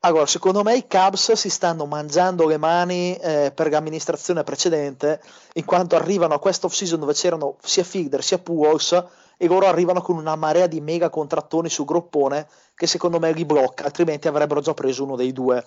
allora secondo me i Cubs si stanno mangiando le mani eh, per l'amministrazione precedente in quanto arrivano a questa off season dove c'erano sia Fielder sia Pujols e loro arrivano con una marea di mega contrattoni su groppone che secondo me li blocca, altrimenti avrebbero già preso uno dei due.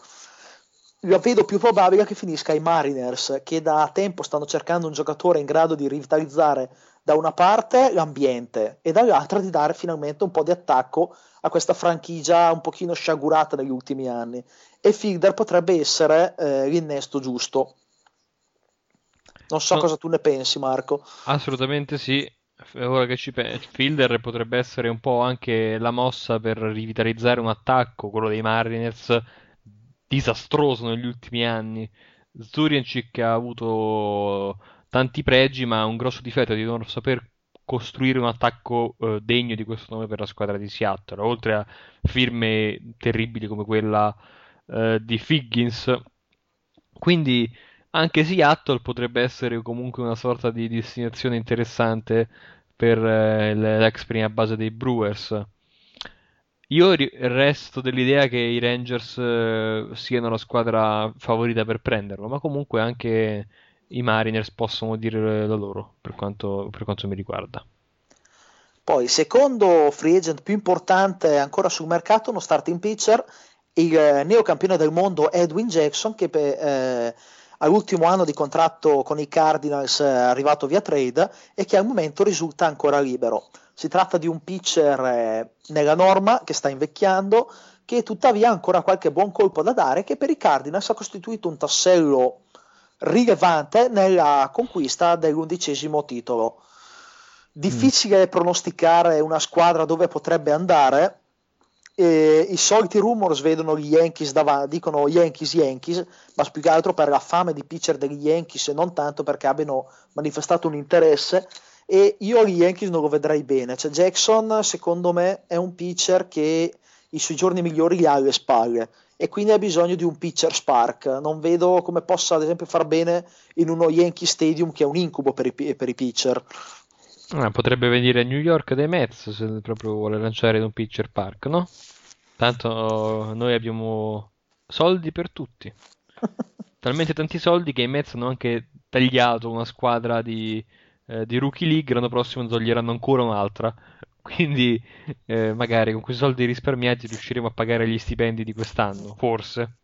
Io vedo più probabile che finisca i Mariners, che da tempo stanno cercando un giocatore in grado di rivitalizzare da una parte l'ambiente e dall'altra di dare finalmente un po' di attacco a questa franchigia un pochino sciagurata negli ultimi anni. E Fielder potrebbe essere eh, l'innesto giusto. Non so no, cosa tu ne pensi, Marco. Assolutamente sì ora che ci penso, Fielder potrebbe essere un po' anche la mossa per rivitalizzare un attacco, quello dei Mariners, disastroso negli ultimi anni. Zuriancic ha avuto tanti pregi, ma un grosso difetto di non saper costruire un attacco eh, degno di questo nome per la squadra di Seattle, oltre a firme terribili come quella eh, di Figgins. Quindi anche Seattle potrebbe essere comunque una sorta di destinazione interessante per eh, l'ex prima base dei Brewers. Io resto dell'idea che i Rangers eh, siano la squadra favorita per prenderlo, ma comunque anche i Mariners possono dire la loro per quanto, per quanto mi riguarda. Poi, secondo free agent più importante ancora sul mercato, uno starting pitcher, il eh, neocampione del mondo Edwin Jackson, che eh, all'ultimo anno di contratto con i Cardinals eh, arrivato via trade e che al momento risulta ancora libero. Si tratta di un pitcher eh, nella norma che sta invecchiando, che tuttavia ha ancora qualche buon colpo da dare, che per i Cardinals ha costituito un tassello rilevante nella conquista dell'undicesimo titolo. Difficile mm. pronosticare una squadra dove potrebbe andare, eh, i soliti rumors vedono gli Yankees davanti, dicono Yankees Yankees, ma più che altro per la fame di pitcher degli Yankees e non tanto perché abbiano manifestato un interesse e io gli Yankees non lo vedrei bene, cioè Jackson secondo me è un pitcher che i suoi giorni migliori li ha alle spalle e quindi ha bisogno di un pitcher spark. Non vedo come possa, ad esempio, far bene in uno Yankee Stadium che è un incubo per i, per i pitcher. Ah, potrebbe venire a New York dai Mets se proprio vuole lanciare in un pitcher park, no? Tanto noi abbiamo soldi per tutti. Talmente tanti soldi che i Mets hanno anche tagliato una squadra di, eh, di Rookie League, l'anno prossimo ne toglieranno ancora un'altra. Quindi eh, magari con quei soldi risparmiati riusciremo a pagare gli stipendi di quest'anno, forse.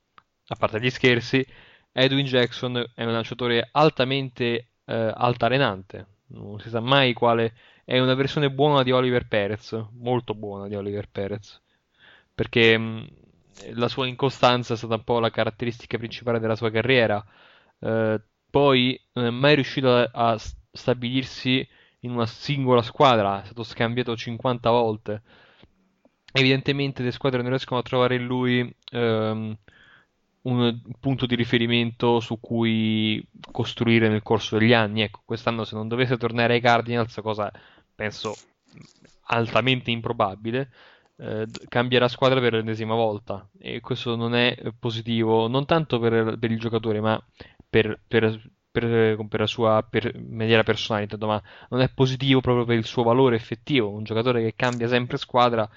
A parte gli scherzi, Edwin Jackson è un lanciatore altamente eh, altalenante. Non si sa mai quale è una versione buona di Oliver Perez, molto buona di Oliver Perez. Perché mh, la sua incostanza è stata un po' la caratteristica principale della sua carriera. Eh, poi non è mai riuscito a, a stabilirsi in una singola squadra, è stato scambiato 50 volte. Evidentemente le squadre non riescono a trovare in lui um, un punto di riferimento su cui costruire nel corso degli anni. Ecco, quest'anno se non dovesse tornare ai Cardinals, cosa penso altamente improbabile, eh, cambierà squadra per l'ennesima volta e questo non è positivo non tanto per, per il giocatore ma per, per, per, per la sua per maniera personale, intendo, ma non è positivo proprio per il suo valore effettivo. Un giocatore che cambia sempre squadra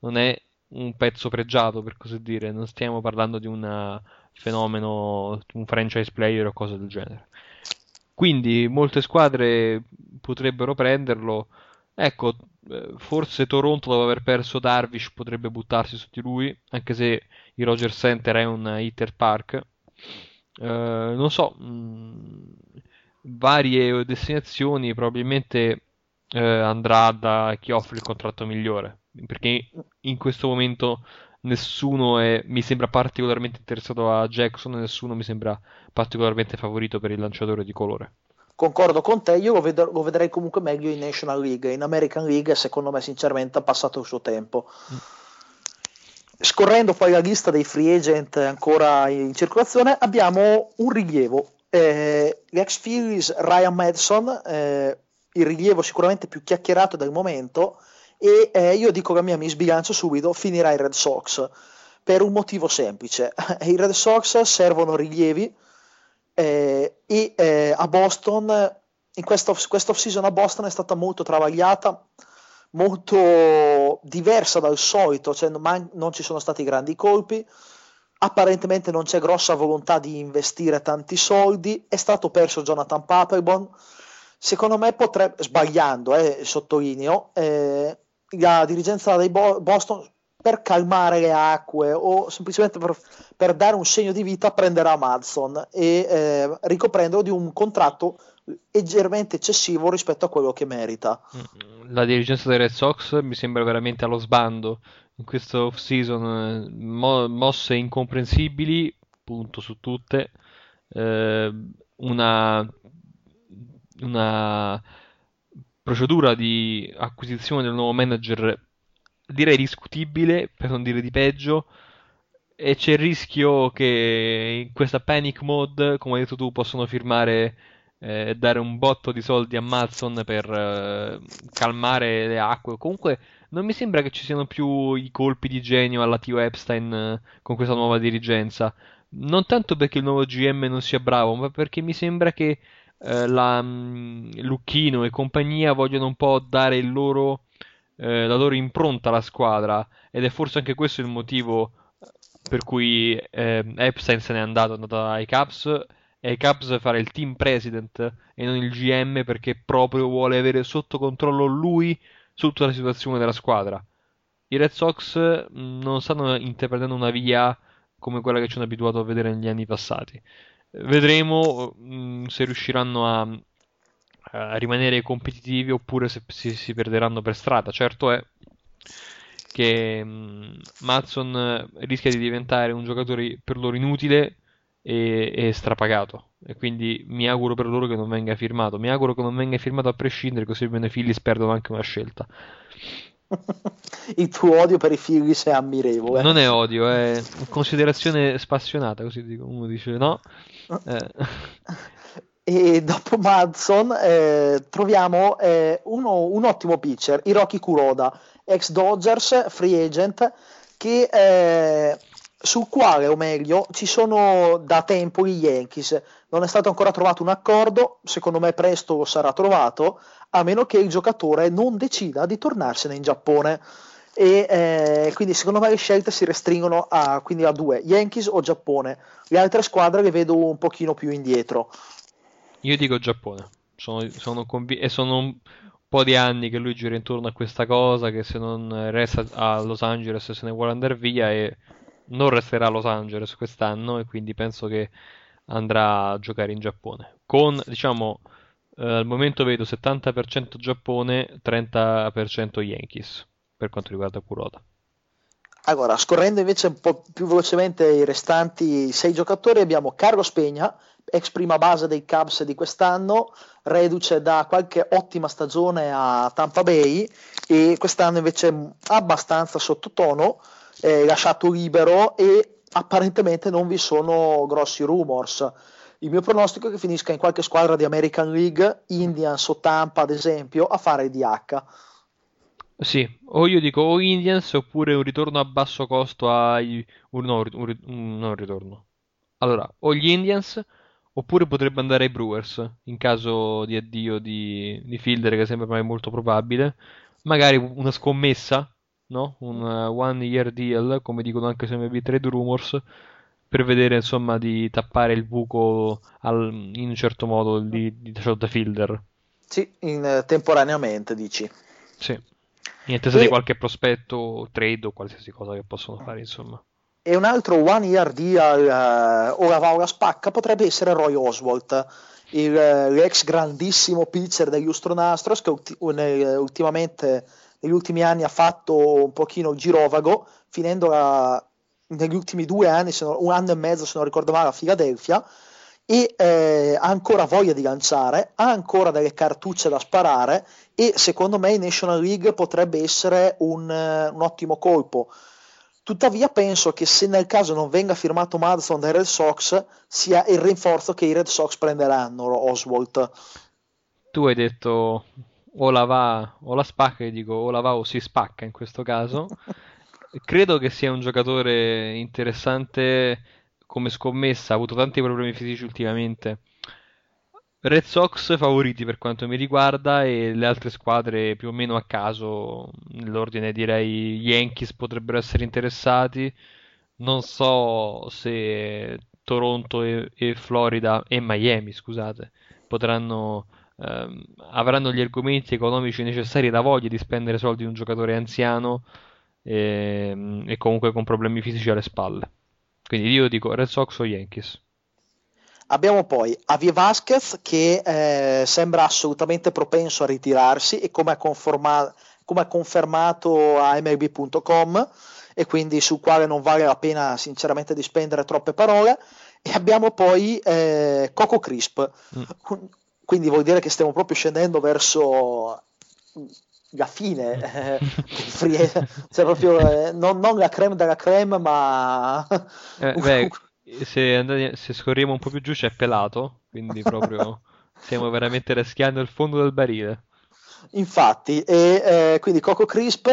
non è un pezzo pregiato, per così dire. Non stiamo parlando di un fenomeno, un franchise player o cose del genere. Quindi molte squadre potrebbero prenderlo. Ecco, eh, forse Toronto dopo aver perso Darvish potrebbe buttarsi su di lui, anche se il Roger Center è un hitter park. Eh, non so, mh, mm, varie destinazioni probabilmente uh, andrà da chi offre il contratto migliore, perché in questo momento nessuno è, mi sembra particolarmente interessato a Jackson e nessuno mi sembra particolarmente favorito per il lanciatore di colore. Concordo con te, io lo, ved- lo vedrei comunque meglio in National League, in American League secondo me sinceramente ha passato il suo tempo. Mm scorrendo poi la lista dei free agent ancora in circolazione, abbiamo un rilievo. Eh, l'ex Phillies Ryan Madison, eh, il rilievo sicuramente più chiacchierato del momento, e eh, io dico che mia mi sbilancio subito, finirà i Red Sox per un motivo semplice. I Red Sox servono rilievi eh, e eh, a Boston, in questa off season a Boston è stata molto travagliata molto diversa dal solito, cioè non, non ci sono stati grandi colpi, apparentemente non c'è grossa volontà di investire tanti soldi, è stato perso Jonathan Papelbon, secondo me potrebbe, sbagliando, eh, sottolineo, eh, la dirigenza dei Bo- Boston per calmare le acque o semplicemente per, per, dare un segno di vita prenderà Madson e eh, ricoprendolo di un contratto leggermente eccessivo rispetto a quello che merita. Mm, la dirigenza dei Red Sox mi sembra veramente allo sbando in questo off season, mo- mosse incomprensibili, punto su tutte, eh, una, una procedura di acquisizione del nuovo manager direi discutibile, per non dire di peggio, e c'è il rischio che in questa panic mode, come hai detto tu, possono firmare eh, dare un botto di soldi a Madson per eh, calmare le acque. Comunque non mi sembra che ci siano più i colpi di genio alla Tio Epstein eh, con questa nuova dirigenza. Non tanto perché il nuovo GM non sia bravo, ma perché mi sembra che eh, la, mh, mm, Lucchino e compagnia vogliono un po' dare il loro eh, la loro impronta alla squadra ed è forse anche questo il motivo per cui eh, Epstein se n'è andato, è andato ai Cubs e ai Cubs fare il team president e non il GM perché proprio vuole avere sotto controllo lui tutta la situazione della squadra. I Red Sox mm, non stanno intraprendendo una via come quella che ci hanno abituato a vedere negli anni passati. Vedremo mh, mm, se riusciranno a a rimanere competitivi oppure se si, si, perderanno per strada. Certo è che um, Matson rischia di diventare un giocatore per loro inutile e, e, strapagato e quindi mi auguro per loro che non venga firmato mi auguro che non venga firmato a prescindere così almeno i Phillies perdono anche una scelta Il tuo odio per i Phillies è ammirevole. Non è odio, è considerazione spassionata, così dico. Uno dice no. Eh. E dopo Madson eh, troviamo eh, uno, un ottimo pitcher, Hiroki Kuroda, ex Dodgers, free agent, che, eh, sul quale, o meglio, ci sono da tempo gli Yankees. Non è stato ancora trovato un accordo, secondo me presto lo sarà trovato, a meno che il giocatore non decida di tornarsene in Giappone. E eh, quindi secondo me le scelte si restringono a, a due, Yankees o Giappone. Le altre squadre le vedo un pochino più indietro. Io dico Giappone. Sono, sono conv- e sono un po' di anni che lui gira intorno a questa cosa, che se non resta a Los Angeles se ne vuole andare via e non resterà a Los Angeles quest'anno e quindi penso che andrà a giocare in Giappone. Con, diciamo, eh, al momento vedo 70% Giappone, 30% Yankees per quanto riguarda Kuroda. Allora, scorrendo invece un po' più velocemente i restanti sei giocatori, abbiamo Carlos Peña, ex prima base dei Cubs di quest'anno, reduce da qualche ottima stagione a Tampa Bay e quest'anno invece abbastanza sottotono, eh, lasciato libero e apparentemente non vi sono grossi rumors. Il mio pronostico è che finisca in qualche squadra di American League, Indians o Tampa ad esempio, a fare DH. Sì, o io dico o Indians oppure un ritorno a basso costo ai... un, no, un, un, no, un ritorno. Allora, o gli Indians Oppure potrebbe andare ai Brewers in caso di addio di, di Fielder, che sembra mai molto probabile. Magari una scommessa, no? Un uh, one year deal, come dicono anche su MB Trade Rumors, per vedere insomma di tappare il buco al, in un certo modo di, di da Fielder. Sì, in, uh, temporaneamente dici. Sì. In attesa e... di qualche prospetto, trade o qualsiasi cosa che possono fare, insomma e un altro one year deal uh, ora va ora spacca potrebbe essere Roy Oswald il, l'ex grandissimo pitcher degli Houston Astros che ulti- ultimamente negli ultimi anni ha fatto un pochino il girovago finendo la, negli ultimi due anni non, un anno e mezzo se non ricordo male a Philadelphia e eh, ha ancora voglia di lanciare, ha ancora delle cartucce da sparare e secondo me in National League potrebbe essere un, un ottimo colpo Tuttavia penso che se nel caso non venga firmato Madison dai Red Sox sia il rinforzo che i Red Sox prenderanno Oswald. Tu hai detto o la va o la spacca, io dico o la va o si spacca in questo caso. Credo che sia un giocatore interessante come scommessa, ha avuto tanti problemi fisici ultimamente Red Sox favoriti per quanto mi riguarda e le altre squadre più o meno a caso, nell'ordine direi Yankees potrebbero essere interessati. Non so se Toronto e, e Florida e Miami, scusate, potranno ehm, avranno gli argomenti economici necessari e la voglia di spendere soldi in un giocatore anziano e, ehm, e comunque con problemi fisici alle spalle. Quindi io dico Red Sox o Yankees. Abbiamo poi Avie Vasquez che eh, sembra assolutamente propenso a ritirarsi e come ha, conforma- come ha confermato a MLB.com e quindi sul quale non vale la pena sinceramente di spendere troppe parole. E abbiamo poi eh, Coco Crisp, mm. Quindi vuol dire che stiamo proprio scendendo verso la fine, eh, free, cioè proprio eh, non, non, la creme della creme, ma eh, beh, se, andate, se scorriamo un po' più giù c'è pelato, quindi proprio stiamo veramente rischiando il fondo del barile. Infatti, e eh, quindi Coco Crisp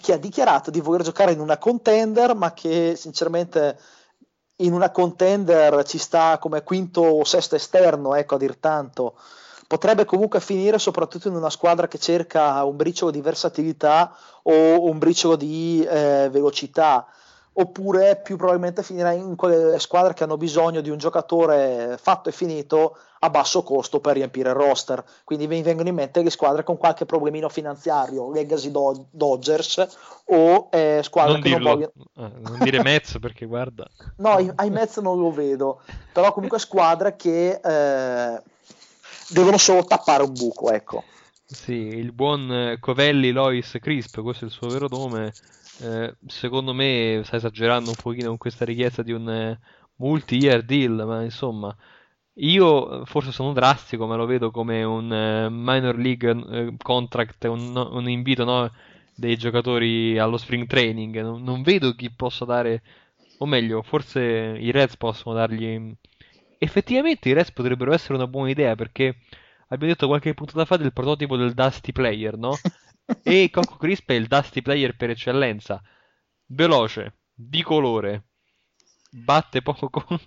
che ha dichiarato di voler giocare in una contender, ma che sinceramente in una contender ci sta come quinto o sesto esterno, ecco a dir tanto. Potrebbe comunque finire soprattutto in una squadra che cerca un briciolo di versatilità o un briciolo di eh, velocità oppure più probabilmente finirà in quelle squadre che hanno bisogno di un giocatore fatto e finito a basso costo per riempire il roster. Quindi mi vengono in mente le squadre con qualche problemino finanziario, Legacy Do- Dodgers o eh, squadre non che dirlo. non vogliono... Eh, non dire Mets perché guarda... no, ai Mets non lo vedo, però comunque squadre che eh, devono solo tappare un buco, ecco. Sì, il buon Covelli Lois Crisp, questo è il suo vero nome, eh, secondo me stai esagerando un pochino con questa richiesta di un eh, multi-year deal, ma insomma, io forse sono drastico, ma lo vedo come un minor league contract, un, un invito, no? dei giocatori allo spring training. Non, non, vedo chi possa dare, o meglio, forse i Reds possono dargli. Effettivamente i Reds potrebbero essere una buona idea perché abbiamo detto qualche puntata fa del prototipo del Dusty Player, no? e Coco Crisp è il Dusty Player per eccellenza. Veloce, di colore, batte poco con...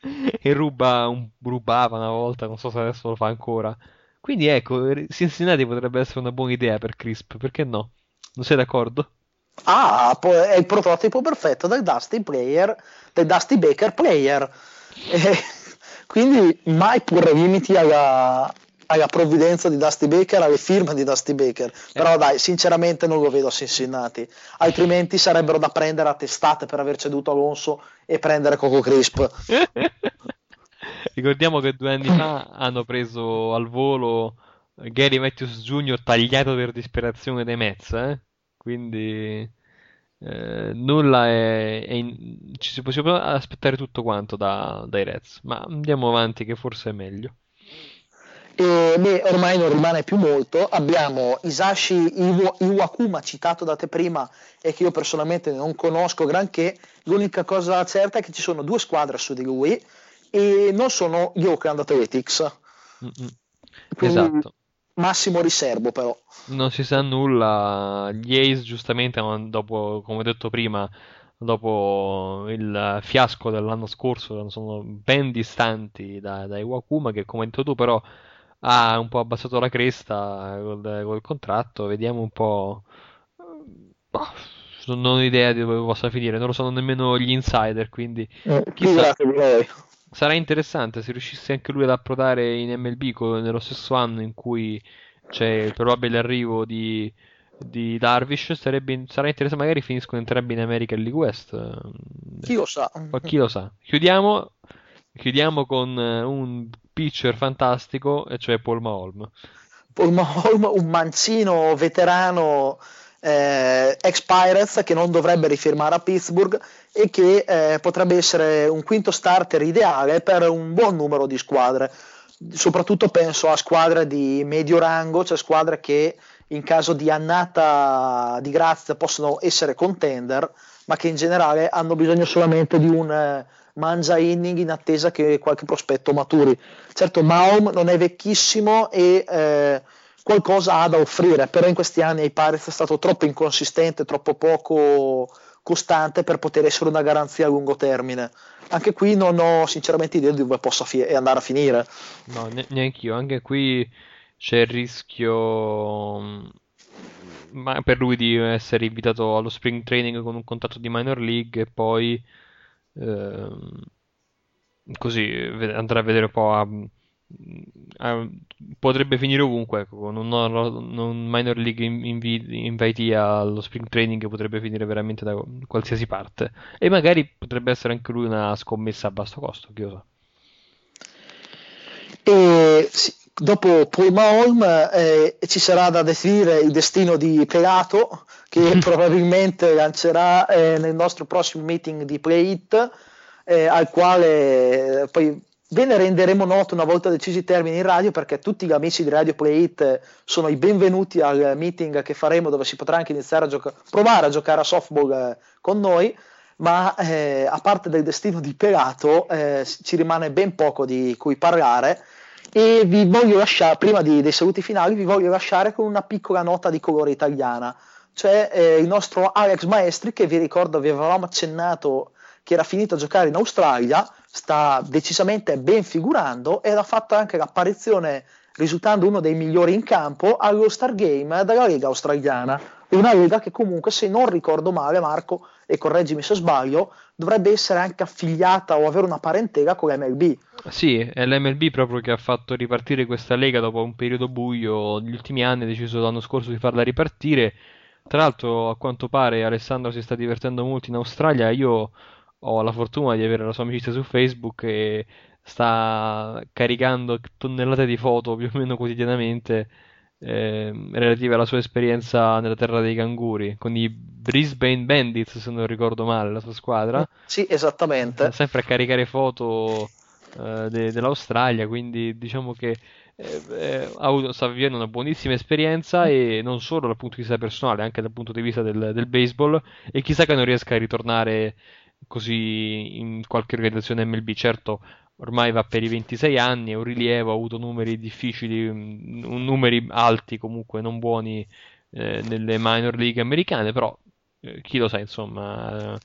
e ruba un... rubava una volta, non so se adesso lo fa ancora. Quindi ecco, Cincinnati potrebbe essere una buona idea per Crisp, perché no? Non sei d'accordo? Ah, è il prototipo perfetto del Dusty Player, del Dusty Baker Player. E quindi mai porre limiti alla, alla provvidenza di Dusty Baker, alle firme di Dusty Baker. Però eh. dai, sinceramente non lo vedo a Cincinnati. Altrimenti sarebbero da prendere a testate per aver ceduto Alonso e prendere Coco Crisp. Ricordiamo che due anni fa hanno preso al volo Gary Matthews Jr. tagliato per disperazione dai Mets, eh? quindi eh, nulla è, è in... ci si può aspettare tutto quanto da, dai Reds, ma andiamo avanti che forse è meglio. E, beh, ormai non rimane più molto. Abbiamo Isashi Iwakuma, citato da te prima e che io personalmente non conosco granché. L'unica cosa certa è che ci sono due squadre su di lui e non sono gli Oakland Athletics. esatto. Massimo riservo però. Non si sa nulla. Gli Ace giustamente, dopo, come ho detto prima, dopo il fiasco dell'anno scorso, sono ben distanti da, da Iwakuma che come hai detto tu però ha un po' abbassato la cresta col, col contratto, vediamo un po'. Bah, non ho idea di dove possa finire, non lo sanno nemmeno gli insider, quindi eh, chissà. Sarà interessante se riuscisse anche lui ad approdare in MLB co- nello stesso anno in cui c'è il probabile arrivo di, di Darvish. Sarebbe, sarà interessante, magari finiscono entrambi in American League West. Chi lo sa? Chi lo sa? Chiudiamo, chiudiamo con un pitcher fantastico, e cioè Paul Maholm. Paul Maholm, un mancino veterano eh, ex Pirates che non dovrebbe rifirmare a Pittsburgh e che eh, potrebbe essere un quinto starter ideale per un buon numero di squadre. Soprattutto penso a squadre di medio rango, cioè squadre che in caso di annata di grazia possono essere contender, ma che in generale hanno bisogno solamente di un eh, mangia inning in attesa che qualche prospetto maturi. Certo, Maum non è vecchissimo e eh, qualcosa ha da offrire, però in questi anni ai Pirates è stato troppo inconsistente, troppo poco costante per poter essere una garanzia a lungo termine. Anche qui non ho sinceramente idea di dove possa fi- andare a finire. No, ne- neanche io. Anche qui c'è il rischio mm, per lui di essere invitato allo spring training con un contratto di minor league e poi Ehm, così andrà a vedere un po' a, a, potrebbe finire ovunque ecco, con un, un minor league invitee allo spring training potrebbe finire veramente da qualsiasi parte. E magari potrebbe essere anche lui una scommessa a basso costo chi lo sa. E sì, dopo Paul Maholm eh, ci sarà da definire il destino di Pelato che probabilmente lancerà eh, nel nostro prossimo meeting di Play It eh, al quale eh, poi ve ne renderemo noto una volta decisi i termini in radio perché tutti gli amici di Radio Play It sono i benvenuti al meeting che faremo dove si potrà anche iniziare a gioca- provare a giocare a softball eh, con noi. Ma eh, a parte del destino di Pelato ci rimane ben poco di cui parlare e vi voglio lasciare, prima di, dei saluti finali, vi voglio lasciare con una piccola nota di colore italiana, cioè eh, il nostro Alex Maestri che vi ricordo vi avevamo accennato che era finito a giocare in Australia, sta decisamente ben figurando ed ha fatto anche l'apparizione risultando uno dei migliori in campo allo Star Game della Lega australiana, una lega che comunque se non ricordo male Marco e correggimi se sbaglio dovrebbe essere anche affiliata o avere una parentela con l'MLB. Sì, è l'MLB proprio che ha fatto ripartire questa lega dopo un periodo buio. Negli ultimi anni ha deciso l'anno scorso di farla ripartire. Tra l'altro, a quanto pare, Alessandro si sta divertendo molto in Australia. Io ho la fortuna di avere la sua amicizia su Facebook e sta caricando tonnellate di foto più o meno quotidianamente eh, relative alla sua esperienza nella terra dei canguri con i Brisbane Bandits se non ricordo male la sua squadra sì esattamente sempre a caricare foto eh, de- dell'Australia quindi diciamo che eh, eh, avuto, sta vivendo una buonissima esperienza e non solo dal punto di vista personale, anche dal punto di vista del, del baseball e chissà che non riesca a ritornare così in qualche organizzazione MLB. Certo, ormai va per i 26 anni, è un rilievo, ha avuto numeri difficili, un, numeri alti comunque non buoni eh, nelle minor league americane, però eh, chi lo sa, insomma, eh,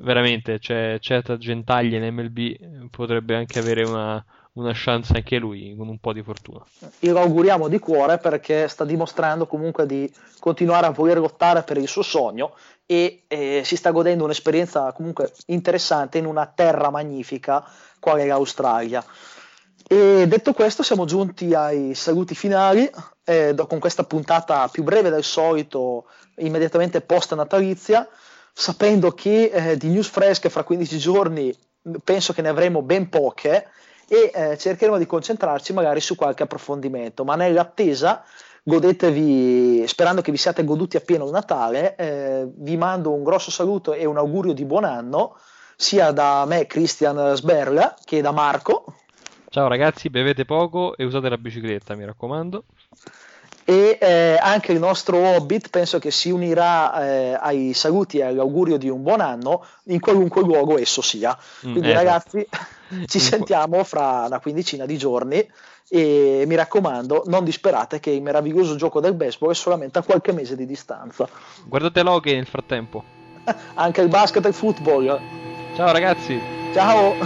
veramente c'è certa gentaglia in MLB, potrebbe anche avere una, una chance anche lui con un po' di fortuna. Lo auguriamo di cuore perché sta dimostrando comunque di continuare a voler lottare per il suo sogno e eh, si sta godendo un'esperienza comunque interessante in una terra magnifica quale l'Australia. E detto questo siamo giunti ai saluti finali, eh, con questa puntata più breve del solito, immediatamente post natalizia, sapendo che eh, di news fresche fra 15 giorni penso che ne avremo ben poche e eh, cercheremo di concentrarci magari su qualche approfondimento, ma nell'attesa godetevi, sperando che vi siate goduti appieno il Natale, eh, vi mando un grosso saluto e un augurio di buon anno sia da me Christian Sberla che da Marco. Ciao ragazzi, bevete poco e usate la bicicletta, mi raccomando e eh, anche il nostro Hobbit penso che si unirà eh, ai saluti e all'augurio di un buon anno in qualunque luogo esso sia. Mm, Quindi mm, ragazzi ci sentiamo fra una quindicina di giorni e mi raccomando non disperate che il meraviglioso gioco del baseball è solamente a qualche mese di distanza. Guardate l'hockey nel frattempo. anche il basket e il football. Ciao ragazzi. Ciao.